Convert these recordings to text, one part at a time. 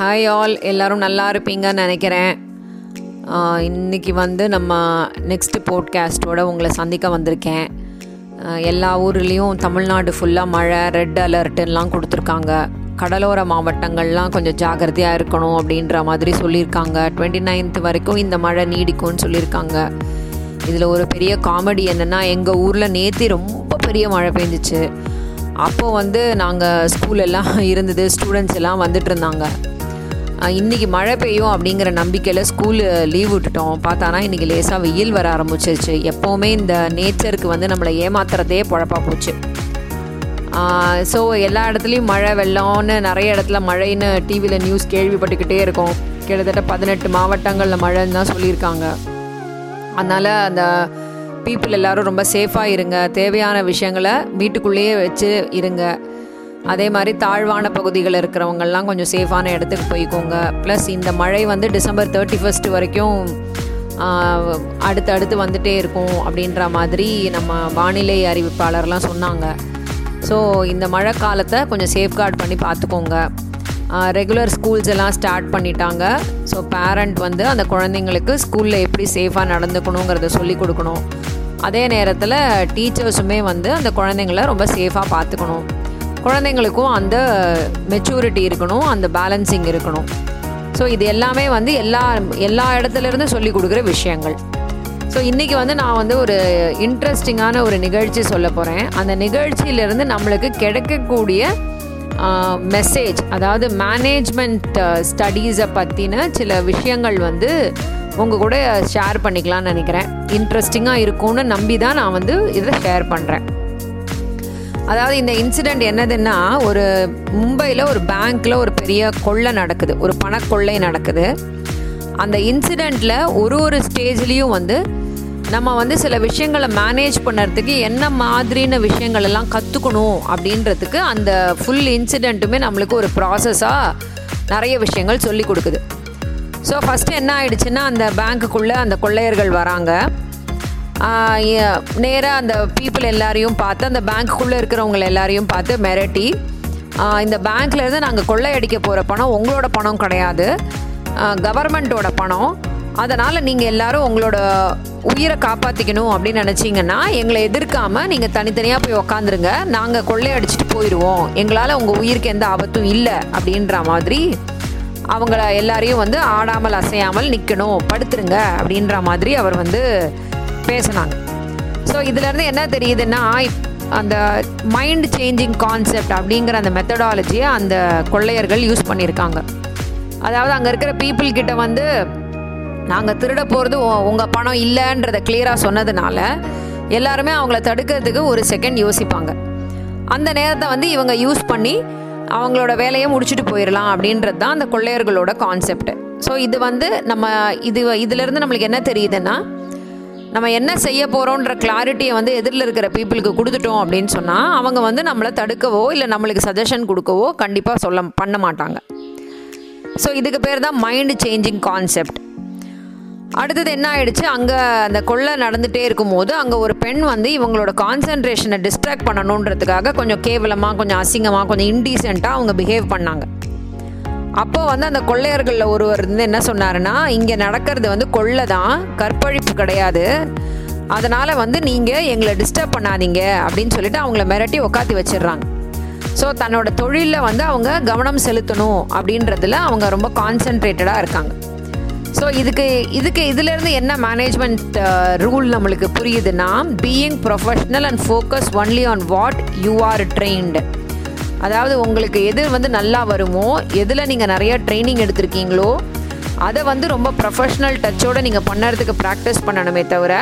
Hi all எல்லோரும் நல்லா இருப்பீங்கன்னு நினைக்கிறேன். இன்றைக்கி வந்து நம்ம நெக்ஸ்ட்டு போட்காஸ்ட்டோட உங்களை சந்திக்க வந்திருக்கேன். எல்லா ஊர்லேயும் தமிழ்நாடு ஃபுல்லாக மழை ரெட் அலர்ட்டுலாம் கொடுத்துருக்காங்க. கடலோர மாவட்டங்கள்லாம் கொஞ்சம் ஜாகிரதையாக இருக்கணும் அப்படின்ற மாதிரி சொல்லியிருக்காங்க. டுவெண்ட்டி நைன்த் வரைக்கும் இந்த மழை நீடிக்கும்னு சொல்லியிருக்காங்க. இதில் ஒரு பெரிய காமெடி என்னென்னா எங்கள் ஊரில் நேற்றி ரொம்ப பெரிய மழை பெஞ்சிச்சு. அப்போது வந்து நாங்கள் ஸ்கூல் எல்லாம் இருந்தது ஸ்டூடெண்ட்ஸ் எல்லாம் வந்துட்டு இருந்தாங்க. இன்றைக்கி இன்னைக்கு மழை பெய்யும் அப்படிங்கிற நம்பிக்கையில் ஸ்கூலு லீவ் விட்டுட்டோம். பார்த்தானா இன்றைக்கி லேசாக வெயில் வர ஆரம்பிச்சிருச்சு. எப்போவுமே இந்த நேச்சருக்கு வந்து நம்மளை ஏமாத்துறதே பொழப்பா போச்சு. ஸோ எல்லா இடத்துலையும் மழை வெள்ளம்னு நிறைய இடத்துல மழைன்னு டிவியில் நியூஸ் கேள்விப்பட்டுக்கிட்டே இருக்கோம். கிட்டத்தட்ட பதினெட்டு மாவட்டங்களில் மழைன்னு தான் சொல்லியிருக்காங்க. அதனால் அந்த பீப்புள் எல்லோரும் ரொம்ப சேஃபாக இருங்க. தேவையான விஷயங்களை வீட்டுக்குள்ளேயே வச்சு இருங்க. அதே மாதிரி தாழ்வான பகுதிகளில் இருக்கிறவங்கெல்லாம் கொஞ்சம் சேஃபான இடத்துக்கு போய்க்கோங்க. ப்ளஸ் இந்த மழை வந்து டிசம்பர் தேர்ட்டி ஃபஸ்ட் வரைக்கும் அடுத்து அடுத்து வந்துட்டே இருக்கும் அப்படின்ற மாதிரி நம்ம வானிலை அறிவிப்பாளர்லாம் சொன்னாங்க. ஸோ இந்த மழை காலத்தை கொஞ்சம் சேஃப்கார்ட் பண்ணி பார்த்துக்கோங்க. ரெகுலர் ஸ்கூல்ஸ் எல்லாம் ஸ்டார்ட் பண்ணிட்டாங்க. ஸோ பேரண்ட் வந்து அந்த குழந்தைங்களுக்கு ஸ்கூலில் எப்படி சேஃபாக நடந்துக்கணுங்கிறத சொல்லி கொடுக்கணும். அதே நேரத்தில் டீச்சர்ஸுமே வந்து அந்த குழந்தைங்கள ரொம்ப சேஃபாக பார்த்துக்கணும். குழந்தைங்களுக்கும் அந்த மெச்சூரிட்டி இருக்கணும் அந்த பேலன்சிங் இருக்கணும். ஸோ இது எல்லாமே வந்து எல்லா எல்லா இடத்துலேருந்து சொல்லி கொடுக்குற விஷயங்கள். ஸோ இன்றைக்கி வந்து நான் வந்து ஒரு இன்ட்ரெஸ்டிங்கான ஒரு நிகழ்ச்சி சொல்ல போகிறேன் அந்த நிகழ்ச்சியிலேருந்து நம்மளுக்கு கிடைக்கக்கூடிய மெசேஜ் அதாவது மேனேஜ்மெண்ட் ஸ்டடீஸை பற்றின சில விஷயங்கள் வந்து உங்கள் கூட ஷேர் பண்ணிக்கலாம்னு நினைக்கிறேன். இன்ட்ரெஸ்டிங்காக இருக்கும்னு நம்பி தான் நான் வந்து இதை ஷேர் பண்ணுறேன் அதாவது இந்த இன்சிடெண்ட் என்னதுன்னா ஒரு மும்பையில் ஒரு பேங்க்கில் ஒரு பெரிய கொள்ளை நடக்குது. ஒரு பணக்கொள்ளை நடக்குது. அந்த இன்சிடெண்ட்டில் ஒரு ஒரு ஸ்டேஜ்லேயும் வந்து நம்ம வந்து சில விஷயங்களை மேனேஜ் பண்ணுறதுக்கு என்ன மாதிரின விஷயங்கள் எல்லாம் கற்றுக்கணும் அப்படின்றதுக்கு அந்த ஃபுல் இன்சிடெண்ட்டுமே நம்மளுக்கு ஒரு ப்ராசஸாக நிறைய விஷயங்கள் சொல்லி கொடுக்குது. ஸோ ஃபஸ்ட்டு என்ன ஆயிடுச்சுன்னா அந்த பேங்க்குக்குள்ளே அந்த கொள்ளையர்கள் வராங்க. நேராக அந்த பீப்புள் எல்லாரையும் பார்த்து அந்த பேங்க்குள்ளே இருக்கிறவங்க எல்லாரையும் பார்த்து மிரட்டி இந்த பேங்க்லேருந்து நாங்கள் கொள்ளையடிக்க போகிற பணம் உங்களோட பணம் கிடையாது. கவர்மெண்ட்டோட பணம். அதனால் நீங்கள் எல்லாரும் உங்களோட உயிரை காப்பாற்றிக்கணும் அப்படின்னு நினச்சிங்கன்னா எங்களை எதிர்க்காமல் நீங்கள் தனித்தனியாக போய் உக்காந்துருங்க. நாங்கள் கொள்ளையடிச்சிட்டு போயிடுவோம் எங்களால் உங்கள் உயிருக்கு எந்த ஆபத்தும் இல்லை அப்படின்ற மாதிரி அவங்கள எல்லாரையும் வந்து ஆடாமல் அசையாமல் நிற்கணும் படுத்துருங்க அப்படின்ற மாதிரி அவர் வந்து பேசினாங்க. ஸோ இதுலேருந்து என்ன தெரியுதுன்னா இப்- அந்த மைண்ட் சேஞ்சிங் கான்செப்ட் அப்படிங்கிற அந்த மெத்தடாலஜியை அந்த கொள்ளையர்கள் யூஸ் பண்ணியிருக்காங்க அதாவது அங்கே இருக்கிற பீப்புள் கிட்ட வந்து நாங்கள் திருட போகிறது உங்கள் பணம் இல்லைன்றத கிளியராக சொன்னதுனால எல்லாருமே அவங்கள தடுக்கிறதுக்கு ஒரு செகண்ட் யோசிப்பாங்க. அந்த நேரத்தை வந்து இவங்க யூஸ் பண்ணி அவங்களோட வேலையை முடிச்சுட்டு போயிடலாம் அப்படின்றது தான் அந்த கொள்ளையர்களோட கான்செப்ட் ஸோ இது வந்து நம்ம இது இதுலேருந்து நம்மளுக்கு என்ன தெரியுதுன்னா நம்ம என்ன செய்ய போகிறோன்ற கிளாரிட்டியை வந்து எதிரில் இருக்கிற பீப்புளுக்கு கொடுத்துட்டோம் அப்படின்னு சொன்னால் அவங்க வந்து நம்மளை தடுக்கவோ இல்லை நம்மளுக்கு சஜஷன் கொடுக்கவோ கண்டிப்பாக சொல்ல பண்ண மாட்டாங்க. ஸோ இதுக்கு பேர் தான் மைண்ட் சேஞ்சிங் கான்செப்ட் அடுத்தது என்ன ஆயிடுச்சு? அங்கே அந்த கொள்ளை நடந்துகிட்டே இருக்கும்போது அங்கே ஒரு பெண் வந்து இவங்களோட கான்சென்ட்ரேஷனை டிஸ்ட்ராக்ட் பண்ணணுன்றதுக்காக கொஞ்சம் கேவலமாக கொஞ்சம் அசிங்கமாக கொஞ்சம் இன்டீசெண்டாக அவங்க பிஹேவ் பண்ணாங்க. அப்போ வந்து அந்த கொள்ளையர்களில் ஒருவர் வந்து என்ன சொன்னாருன்னா இங்கே நடக்கிறது வந்து கொள்ளை தான் கற்பழிப்பு கிடையாது. அதனால் வந்து நீங்கள் எங்களை டிஸ்டர்ப் பண்ணாதீங்க அப்படின்னு சொல்லிட்டு அவங்கள மிரட்டி உக்காத்தி வச்சிடுறாங்க. ஸோ தன்னோட தொழிலில் வந்து அவங்க கவனம் செலுத்தணும் அப்படின்றதுல அவங்க ரொம்ப கான்சென்ட்ரேட்டடாக இருக்காங்க. ஸோ இதுக்கு இதுக்கு இதுலேருந்து என்ன மேனேஜ்மெண்ட் ரூல் uh, நம்மளுக்கு புரியுதுன்னா being professional and focus only on what you are trained அதாவது உங்களுக்கு எது வந்து நல்லா வருமோ எதில் நீங்கள் நிறையா ட்ரைனிங் எடுத்திருக்கீங்களோ அதை வந்து ரொம்ப ப்ரொஃபஷ்னல் டச்சோடு நீங்கள் பண்ணுறதுக்கு ப்ராக்டிஸ் பண்ணணுமே தவிர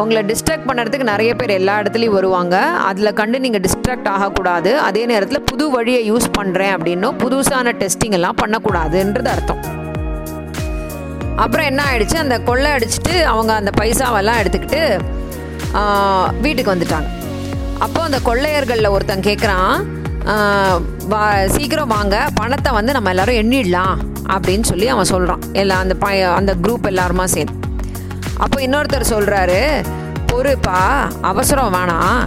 உங்களை டிஸ்ட்ராக்ட் பண்ணுறதுக்கு நிறைய பேர் எல்லா இடத்துலையும் வருவாங்க. அதில் கண்டு நீங்கள் டிஸ்ட்ராக்ட் ஆகக்கூடாது. அதே நேரத்தில் புது வழியை யூஸ் பண்ணுறேன் அப்படின்னும் புதுசான டெஸ்டிங் எல்லாம் பண்ணக்கூடாதுன்றது அர்த்தம். அப்புறம் என்ன ஆயிடுச்சு? அந்த கொள்ளை அடிச்சுட்டு அவங்க அந்த பைசாவெல்லாம் எடுத்துக்கிட்டு வீட்டுக்கு வந்துட்டாங்க. அப்போ அந்த கொள்ளையர்களில் ஒருத்தன் கேட்குறான் வா சீக்கிரம் வாங்க. பணத்தை வந்து நம்ம எல்லாரும் எண்ணிடலாம் அப்படின்னு சொல்லி அவன் சொல்கிறான் எல்லாம் அந்த ப அந்த குரூப் எல்லாருமா சேர்ந்து. அப்போ இன்னொருத்தர் சொல்கிறாரு பொறுப்பா அவசரம் வேணாம்.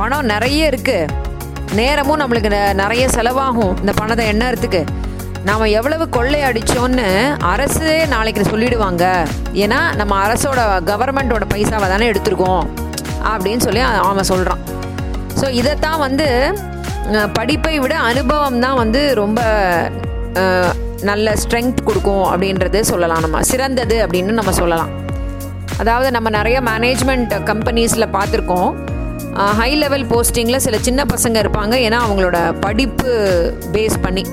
பணம் நிறைய இருக்குது நேரமும் நம்மளுக்கு நிறைய செலவாகும். இந்த பணத்தை எண்ணறதுக்கு. நாம் எவ்வளவு கொள்ளை அடித்தோன்னு அரசே நாளைக்கு சொல்லிடுவாங்க. ஏன்னா நம்ம அரசோட கவர்மெண்ட்டோட பைசாவை தானே எடுத்திருக்கோம். அப்படின்னு சொல்லி அவன் சொல்கிறான் ஸோ இதைத்தான் வந்து படிப்பை விட அனுபவம் தான் வந்து ரொம்ப நல்ல ஸ்ட்ரென்த் கொடுக்கும் அப்படின்றது சொல்லலாம். நம்ம சிறந்தது அப்படின்னு நம்ம சொல்லலாம். அதாவது நம்ம நிறைய மேனேஜ்மெண்ட் கம்பெனிஸில் பார்த்துருக்கோம். ஹை லெவல் போஸ்டிங்கில் சில சின்ன பசங்க இருப்பாங்க. ஏன்னா அவங்களோட படிப்பு பேஸ் பண்ணி.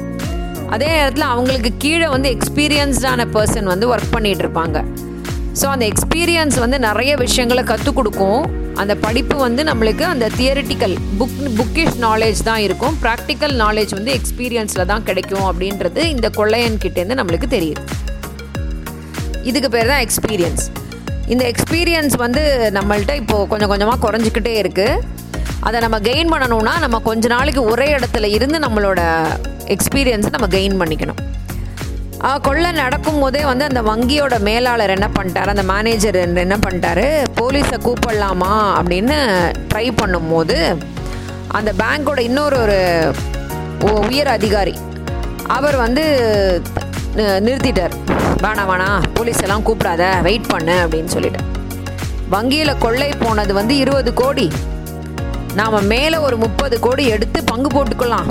அதே நேரத்தில் அவங்களுக்கு கீழே வந்து எக்ஸ்பீரியன்ஸ்டான பர்சன் வந்து ஒர்க் பண்ணிகிட்டு இருப்பாங்க. ஸோ அந்த எக்ஸ்பீரியன்ஸ் வந்து நிறைய விஷயங்களை கற்றுக் கொடுக்கும். அந்த படிப்பு வந்து நம்மளுக்கு அந்த தியரிட்டிக்கல் புக் புக்கிஷ் நாலேஜ் தான் இருக்கும். ப்ராக்டிக்கல் நாலேஜ் வந்து எக்ஸ்பீரியன்ஸில் தான் கிடைக்கும் அப்படின்றது இந்த கொள்ளையன் கிட்டேருந்து நம்மளுக்கு தெரியுது. இதுக்கு பேர் தான் எக்ஸ்பீரியன்ஸ் இந்த எக்ஸ்பீரியன்ஸ் வந்து நம்மள்ட்ட இப்போது கொஞ்சம் கொஞ்சமாக குறைஞ்சிக்கிட்டே இருக்குது அதை நம்ம கெயின் பண்ணணும்னா நம்ம கொஞ்ச நாளைக்கு ஒரே இடத்துல இருந்து நம்மளோட எக்ஸ்பீரியன்ஸை நம்ம கெயின் பண்ணிக்கணும். கொள்ளை நடக்கும் போதே வந்து அந்த வங்கியோட மேலாளர் என்ன பண்ணிட்டார்? அந்த மேனேஜர் என்ன பண்ணிட்டாரு? போலீஸை கூப்பிடலாமா அப்படின்னு ட்ரை பண்ணும்போது அந்த பேங்க்கோட இன்னொரு ஒரு உயர் அதிகாரி அவர் வந்து நிறுத்திட்டார். வேணாம் வேணாம் போலீஸ் எல்லாம் கூப்பிடாத வெயிட் பண்ணு அப்படின்னு சொல்லிட்டு வங்கியில் கொள்ளை போனது வந்து இருபது கோடி. நாம் மேலே ஒரு முப்பது கோடி எடுத்து பங்கு போட்டுக்கலாம்.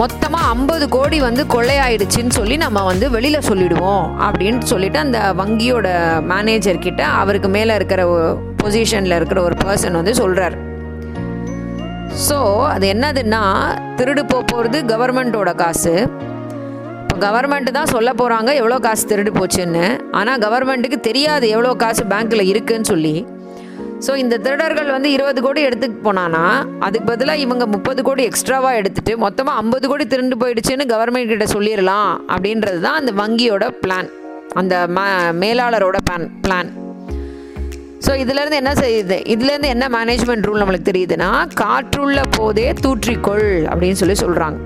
மொத்தமாக ஐம்பது கோடி வந்து கொள்ளையாயிடுச்சின்னு சொல்லி நம்ம வந்து வெளியில் சொல்லிடுவோம் அப்படின்னு சொல்லிட்டு அந்த வங்கியோட மேனேஜர் கிட்ட அவருக்கு மேலே இருக்கிற பொசிஷனில் இருக்கிற ஒரு பர்சன் வந்து சொல்கிறார் ஸோ அது என்னதுன்னா திருடு போகிறது கவர்மெண்ட்டோட காசு. இப்போ கவர்மெண்ட்டு தான் சொல்ல போகிறாங்க எவ்வளோ காசு திருடு போச்சுன்னு. ஆனால் கவர்மெண்ட்டுக்கு தெரியாது எவ்வளோ காசு பேங்க்கில் இருக்குன்னு சொல்லி. ஸோ இந்த திருடர்கள் வந்து இருபது கோடி எடுத்துட்டு போனானா அதுக்கு பதிலாக இவங்க முப்பது கோடி எக்ஸ்ட்ராவாக எடுத்துட்டு மொத்தமாக ஐம்பது கோடி திருண்டு போயிடுச்சுன்னு கவர்மெண்ட் கிட்ட சொல்லிடலாம் அப்படின்றது தான் அந்த வங்கியோட பிளான் அந்த மேலாளரோட பிளான் பிளான் ஸோ இதுலேருந்து என்ன செய்யுது? இதுலேருந்து என்ன மேனேஜ்மெண்ட் ரூல் நம்மளுக்கு தெரியுதுன்னா காற்றுள்ள போதே தூற்றிக்கொள் அப்படின்னு சொல்லி சொல்கிறாங்க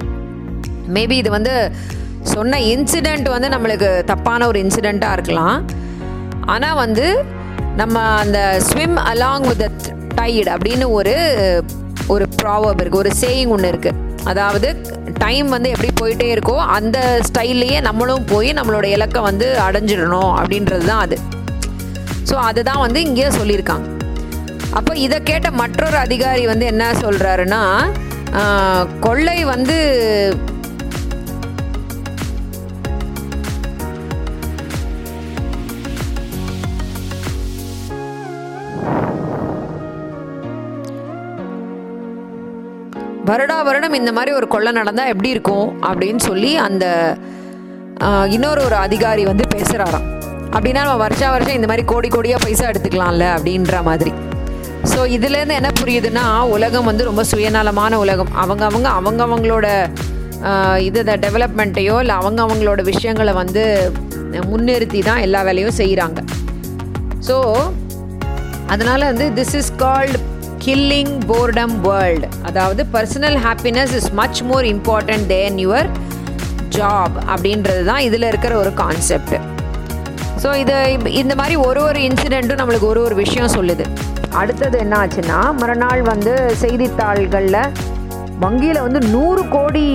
மேபி இது வந்து சொன்ன இன்சிடெண்ட் வந்து நம்மளுக்கு தப்பான ஒரு இன்சிடெண்ட்டாக இருக்கலாம். ஆனால் வந்து நம்ம அந்த ஸ்விம் அலாங் வித் டைட் அப்படின்னு ஒரு ஒரு ப்ராவப் இருக்குது ஒரு சேயிங் ஒன்று இருக்குது அதாவது டைம் வந்து எப்படி போயிட்டே இருக்கோ அந்த ஸ்டைல்லையே நம்மளும் போய் நம்மளோட இலக்கை வந்து அடைஞ்சிடணும் அப்படின்றது தான் அது. ஸோ அதுதான் வந்து இங்கே சொல்லியிருக்காங்க. அப்போ இதை கேட்ட மற்றொரு அதிகாரி வந்து என்ன சொல்கிறாருன்னா கொள்ளை வந்து வருடா வருடம் இந்த மாதிரி ஒரு கொள்ளை நடந்தால் எப்படி இருக்கும் அப்படின்னு சொல்லி அந்த இன்னொரு ஒரு அதிகாரி வந்து பேசுகிறாராம் அப்படின்னா நம்ம வருஷா வருஷம் இந்த மாதிரி கோடி கோடியாக பைசா எடுத்துக்கலாம்ல அப்படின்ற மாதிரி. ஸோ இதுலேருந்து என்ன புரியுதுன்னா உலகம் வந்து ரொம்ப சுயநலமான உலகம். அவங்க அவங்க அவங்கவங்களோட இதை டெவலப்மெண்ட்டையோ இல்லை அவங்க அவங்களோட விஷயங்களை வந்து முன்னிறுத்தி தான் எல்லா வேலையும் செய்கிறாங்க ஸோ அதனால் வந்து this is called killing boredom world அதாவது personal happiness is much more important than your job அப்படின்றது தான் இதில் இருக்கிற ஒரு கான்செப்ட் ஸோ இது இந்த மாதிரி ஒரு ஒரு இன்சிடெண்ட்டும் நம்மளுக்கு ஒரு ஒரு விஷயம் சொல்லுது. அடுத்தது என்ன ஆச்சுன்னா மறுநாள் வந்து செய்தித்தாள்களில் வங்கியில் வந்து நூறு கோடி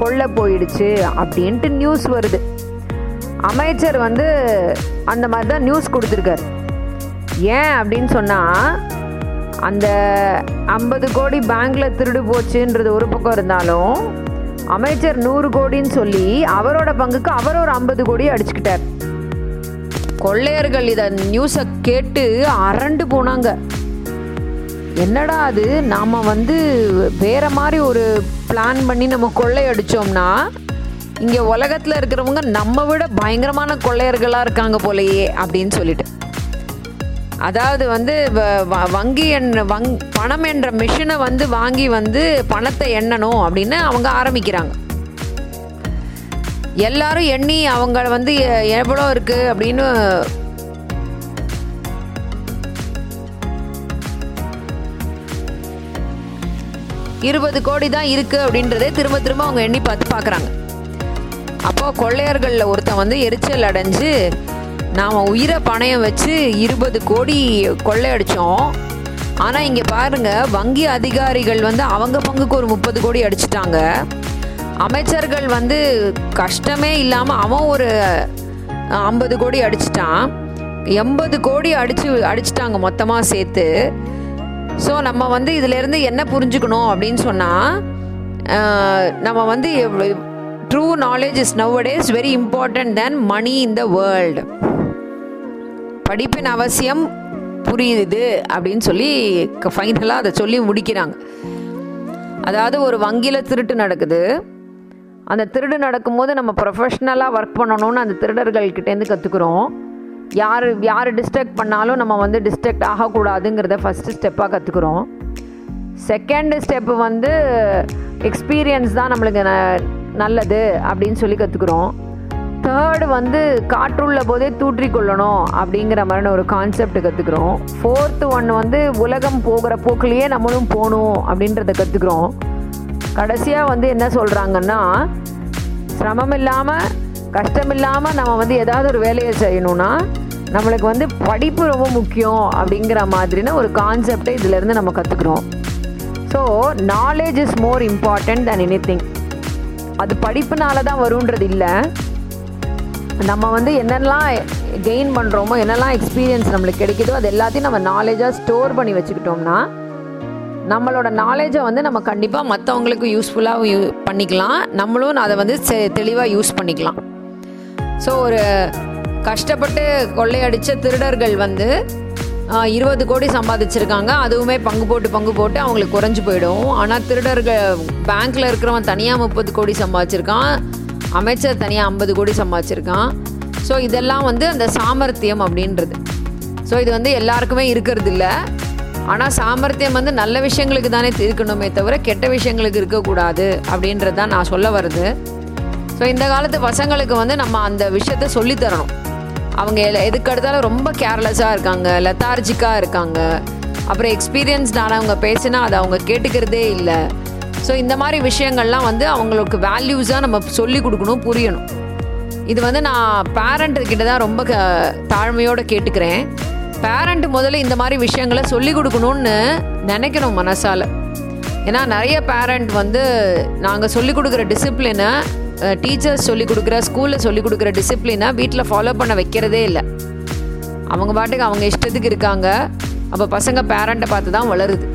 கொள்ள போயிடுச்சு அப்படின்ட்டு நியூஸ் வருது. அமைச்சர் வந்து அந்த மாதிரி தான் நியூஸ் கொடுத்துருக்காரு. ஏன் அப்படின்னு சொன்னால் அந்த ஐம்பது கோடி பேங்க்கில் திருடு போச்சுன்றது ஒரு பக்கம் இருந்தாலும் அமைச்சர் நூறு கோடின்னு சொல்லி அவரோட பங்குக்கு அவர் ஒரு ஐம்பது கோடி அடிச்சுக்கிட்டார். கொள்ளையர்கள் இதை நியூஸை கேட்டு அரண்டு போனாங்க. என்னடா அது? நாம் வந்து வேற மாதிரி ஒரு பிளான் பண்ணி நம்ம கொள்ளை அடித்தோம்னா இங்கே உலகத்தில் இருக்கிறவங்க நம்ம விட பயங்கரமான கொள்ளையர்களாக இருக்காங்க போலையே அப்படின்னு சொல்லிட்டு. அதாவது வந்து வங்கி எண்ண வங் பணம் என்ற மிஷினை வந்து வாங்கி வந்து பணத்தை எண்ணணும் அப்படின்னு அவங்க ஆரம்பிக்கிறாங்க. எல்லாரும் எண்ணி அவங்க வந்து எவ்வளோ இருக்கு அப்படின்னு இருபது கோடி தான் இருக்கு அப்படின்றதே திரும்ப திரும்ப அவங்க எண்ணி பார்த்து பார்க்குறாங்க. அப்போ கொள்ளையர்களில் ஒருத்தன் வந்து எரிச்சல் அடைஞ்சு நாம் உயிரை பணயம் வச்சு இருபது கோடி கொள்ளையடித்தோம் ஆனால் இங்கே பாருங்கள் வங்கி அதிகாரிகள் வந்து அவங்க பங்குக்கு ஒரு முப்பது கோடி அடிச்சிட்டாங்க. அமைச்சர்கள் வந்து கஷ்டமே இல்லாமல் அவன் ஒரு ஐம்பது கோடி அடிச்சிட்டான். எண்பது கோடி அடிச்சு அடிச்சிட்டாங்க மொத்தமாக சேர்த்து. ஸோ நம்ம வந்து இதிலேருந்து என்ன புரிஞ்சுக்கணும் அப்படின்னு சொன்னால் நம்ம வந்து true knowledge is nowadays very important than money in the world படிப்பின் அவசியம் புரியுது அப்படின்னு சொல்லி ஃபைனலாக அதை சொல்லி முடிக்கிறாங்க. அதாவது ஒரு வங்கியில் திருட்டு நடக்குது. அந்த திருடு நடக்கும்போது நம்ம ப்ரொஃபஷ்னலாக ஒர்க் பண்ணணும்னு அந்த திருடர்கள்கிட்டேருந்து கற்றுக்குறோம் யார் யார் டிஸ்ட்ரக்ட் பண்ணாலும் நம்ம வந்து டிஸ்ட்ரக்ட் ஆகக்கூடாதுங்கிறத ஃபஸ்ட்டு ஸ்டெப்பாக கற்றுக்குறோம் செகண்ட் ஸ்டெப்பு வந்து எக்ஸ்பீரியன்ஸ் தான் நம்மளுக்கு ந- நல்லது அப்படின்னு சொல்லி கற்றுக்குறோம் தேர்டு வந்து காற்றுள்ள போதே தூற்றி கொள்ளணும் அப்படிங்கிற மாதிரி ஒரு கான்செப்ட் கற்றுக்குறோம் ஃபோர்த்து ஒன்று வந்து உலகம் போகிற போக்குலேயே நம்மளும் போகணும் அப்படின்றத கற்றுக்குறோம் கடைசியாக வந்து என்ன சொல்கிறாங்கன்னா சிரமம் இல்லாமல் கஷ்டம் இல்லாமல் நம்ம வந்து ஏதாவது ஒரு வேலையை செய்யணும்னா நம்மளுக்கு வந்து படிப்பு ரொம்ப முக்கியம் அப்படிங்கிற மாதிரின ஒரு கான்செப்டை இதிலேருந்து நம்ம கற்றுக்குறோம் so knowledge is more important than anything அது படிப்புனால தான் வருன்றது இல்லை. நம்ம வந்து என்னெல்லாம் கெயின் பண்ணுறோமோ என்னெல்லாம் எக்ஸ்பீரியன்ஸ் நம்மளுக்கு கிடைக்குதோ அது எல்லாத்தையும் நம்ம நாலேஜாக ஸ்டோர் பண்ணி வச்சுக்கிட்டோம்னா நம்மளோட நாலேஜை வந்து நம்ம கண்டிப்பாக மற்றவங்களுக்கு யூஸ்ஃபுல்லாக யூ பண்ணிக்கலாம். நம்மளும் அதை வந்து தெளிவாக யூஸ் பண்ணிக்கலாம். ஸோ ஒரு கஷ்டப்பட்டு கொள்ளையடித்த திருடர்கள் வந்து இருபது கோடி சம்பாதிச்சிருக்காங்க. அதுவுமே பங்கு போட்டு பங்கு போட்டு அவங்களுக்கு குறைஞ்சு போயிடும். ஆனால் திருடர்கள் பேங்க்கில் இருக்கிறவன் தனியாக முப்பது கோடி சம்பாதிச்சிருக்கான். அமைச்சர் தனியாக ஐம்பது கோடி சம்பாதிச்சிருக்கான். ஸோ இதெல்லாம் வந்து அந்த சாமர்த்தியம் அப்படின்றது. ஸோ இது வந்து எல்லாருக்குமே இருக்கிறது இல்லை ஆனால் சாமர்த்தியம் வந்து நல்ல விஷயங்களுக்கு தானே இருக்கணுமே தவிர கெட்ட விஷயங்களுக்கு இருக்கக்கூடாது அப்படின்றது தான் நான் சொல்ல வருது ஸோ இந்த காலத்து பசங்களுக்கு வந்து நம்ம அந்த விஷயத்த சொல்லித் தரணும். அவங்க எல- எதுக்கு எடுத்தாலும் ரொம்ப கேர்லெஸ்ஸாக இருக்காங்க லெத்தார்ஜிக்காக இருக்காங்க. அப்புறம் எக்ஸ்பீரியன்ஸ்டானவங்க பேசினா அதை அவங்க கேட்டுக்கிறதே இல்லை. ஸோ இந்த மாதிரி விஷயங்கள்லாம் வந்து அவங்களுக்கு வேல்யூஸாக நம்ம சொல்லி கொடுக்கணும் புரியணும். இது வந்து நான் பேரண்ட்டு கிட்ட தான் ரொம்ப க தாழ்மையோடு கேட்டுக்கிறேன். பேரண்ட் முதல்ல இந்த மாதிரி விஷயங்களை சொல்லி கொடுக்கணும்னு நினைக்கணும் மனசால். ஏன்னா நிறைய பேரண்ட் வந்து நாங்கள் சொல்லி கொடுக்குற டிசிப்ளினை டீச்சர்ஸ் சொல்லி கொடுக்குற ஸ்கூலில் சொல்லி கொடுக்குற டிசிப்ளினை வீட்டில் ஃபாலோ பண்ண வைக்கிறதே இல்லை. அவங்க பாட்டுக்கு அவங்க இஷ்டத்துக்கு இருக்காங்க. அப்போ பசங்க பேரண்ட்டை பார்த்து தான் வளருது.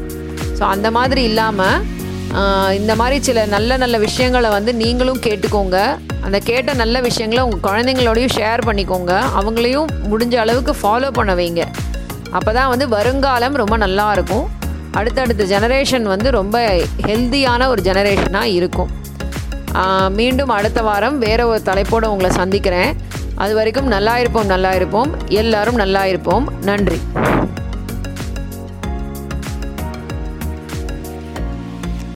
ஸோ அந்த மாதிரி இல்லாமல் இந்த மாதிரி சில நல்ல நல்ல விஷயங்களை வந்து நீங்களும் கேட்டுக்கோங்க. அந்த கேட்ட நல்ல விஷயங்களை உங்கள் குழந்தைங்களோடையும் ஷேர் பண்ணிக்கோங்க. அவங்களையும் முடிஞ்ச அளவுக்கு ஃபாலோ பண்ண வைங்க. அப்போ தான் வந்து வருங்காலம் ரொம்ப நல்லா இருக்கும். அடுத்தடுத்த ஜெனரேஷன் வந்து ரொம்ப ஹெல்தியான ஒரு ஜெனரேஷனாக இருக்கும். மீண்டும் அடுத்த வாரம் வேற ஒரு தலைப்போடு உங்களை சந்திக்கிறேன். அது வரைக்கும் நல்லா இருப்போம் நல்லா இருப்போம். எல்லாரும் நல்லா இருப்போம். நன்றி.